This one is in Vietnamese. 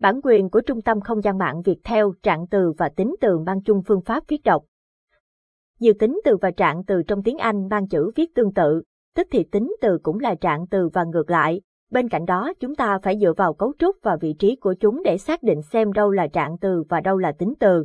Bản quyền của Trung tâm Không gian mạng Việt theo trạng từ và tính từ mang chung phương pháp viết đọc. Nhiều tính từ và trạng từ trong tiếng Anh mang chữ viết tương tự, tức thì tính từ cũng là trạng từ và ngược lại. Bên cạnh đó chúng ta phải dựa vào cấu trúc và vị trí của chúng để xác định xem đâu là trạng từ và đâu là tính từ.